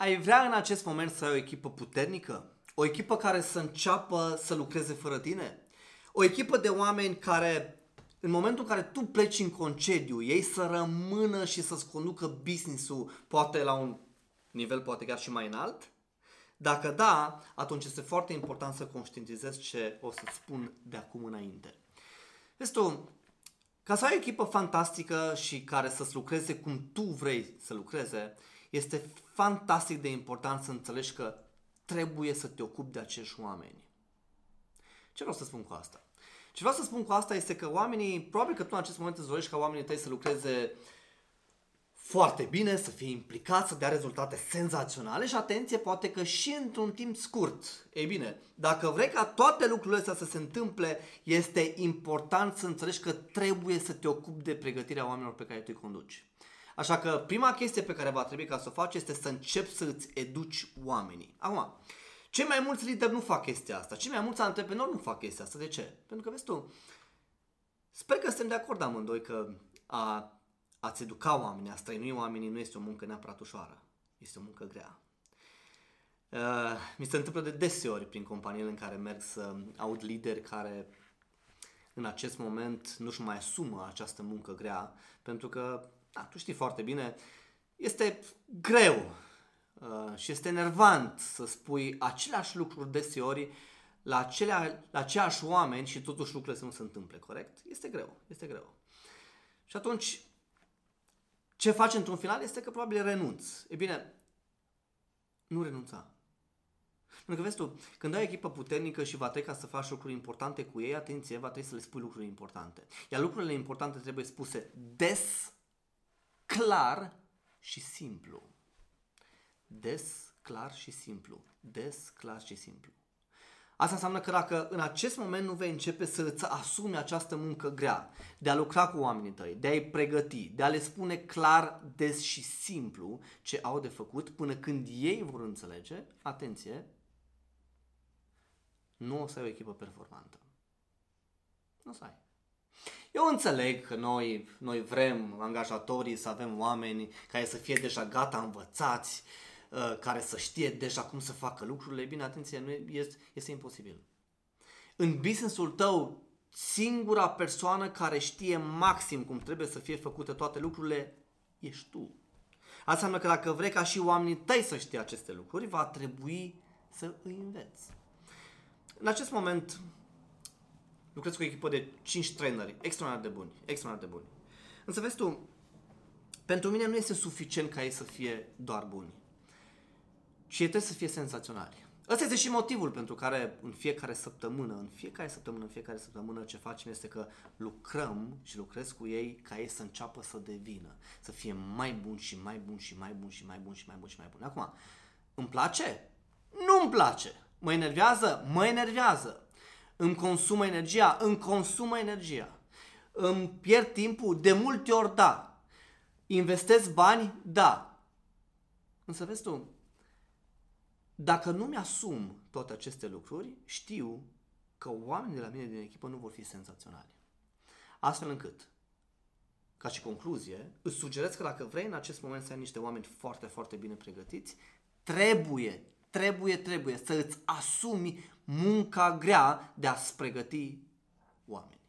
Ai vrea în acest moment să ai o echipă puternică? O echipă care să înceapă să lucreze fără tine? O echipă de oameni care, în momentul în care tu pleci în concediu, ei să rămână și să-ți conducă business-ul, poate la un nivel poate chiar și mai înalt? Dacă da, atunci este foarte important să conștientizezi ce o să-ți spun de acum înainte. Vezi tu, ca să ai o echipă fantastică și care să-ți lucreze cum tu vrei să lucreze, este fantastic de important să înțelegi că trebuie să te ocupi de acești oameni. Ce vreau să spun cu asta? Ce vreau să spun cu asta este că oamenii, probabil că tu în acest moment îți dorești ca oamenii tăi să lucreze foarte bine, să fie implicați, să dea rezultate senzaționale și atenție, poate că și într-un timp scurt. Ei bine, dacă vrei ca toate lucrurile astea să se întâmple, este important să înțelegi că trebuie să te ocupi de pregătirea oamenilor pe care tu îi conduci. Așa că prima chestie pe care va trebui ca să o faci este să începi să îți educi oamenii. Acum, cei mai mulți lideri nu fac chestia asta, cei mai mulți antreprenori nu fac chestia asta. De ce? Pentru că, vezi tu, sper că suntem de acord amândoi că a, a-ți educa oamenii, a străinui oamenii nu este o muncă neapărat ușoară. Este o muncă grea. Uh, mi se întâmplă de deseori prin companiile în care merg să aud lideri care în acest moment nu-și mai asumă această muncă grea, pentru că da, tu știi foarte bine, este greu uh, și este enervant să spui aceleași lucruri deseori la, acelea, la aceiași oameni și totuși lucrurile să nu se întâmple, corect? Este greu, este greu. Și atunci, ce faci într-un final este că probabil renunți. E bine, nu renunța. Pentru că vezi tu, când ai o echipă puternică și va trebui ca să faci lucruri importante cu ei, atenție, va trebui să le spui lucruri importante. Iar lucrurile importante trebuie spuse des clar și simplu. Des, clar și simplu. Des, clar și simplu. Asta înseamnă că dacă în acest moment nu vei începe să îți asumi această muncă grea, de a lucra cu oamenii tăi, de a-i pregăti, de a le spune clar, des și simplu ce au de făcut până când ei vor înțelege, atenție, nu o să ai o echipă performantă. Nu o să ai. Eu înțeleg că noi, noi vrem, angajatorii, să avem oameni care să fie deja gata învățați, uh, care să știe deja cum să facă lucrurile. Bine, atenție, nu este, este imposibil. În businessul tău, singura persoană care știe maxim cum trebuie să fie făcute toate lucrurile, ești tu. Asta înseamnă că dacă vrei ca și oamenii tăi să știe aceste lucruri, va trebui să îi înveți. În acest moment, lucrez cu o echipă de 5 traineri extraordinar de buni, extraordinar de buni. Însă vezi tu, pentru mine nu este suficient ca ei să fie doar buni, ci ei trebuie să fie senzaționali. Ăsta este și motivul pentru care în fiecare săptămână, în fiecare săptămână, în fiecare săptămână ce facem este că lucrăm și lucrez cu ei ca ei să înceapă să devină, să fie mai bun și mai bun și mai bun și mai bun și mai bun și mai bun. Acum, îmi place? Nu îmi place. Mă enervează? Mă enervează îmi consumă energia, îmi consumă energia. Îmi pierd timpul? De multe ori da. Investesc bani? Da. Însă vezi tu, dacă nu mi-asum toate aceste lucruri, știu că oamenii de la mine din echipă nu vor fi senzaționali. Astfel încât, ca și concluzie, îți sugerez că dacă vrei în acest moment să ai niște oameni foarte, foarte bine pregătiți, trebuie, trebuie, trebuie să îți asumi munca grea de a-ți pregăti oameni.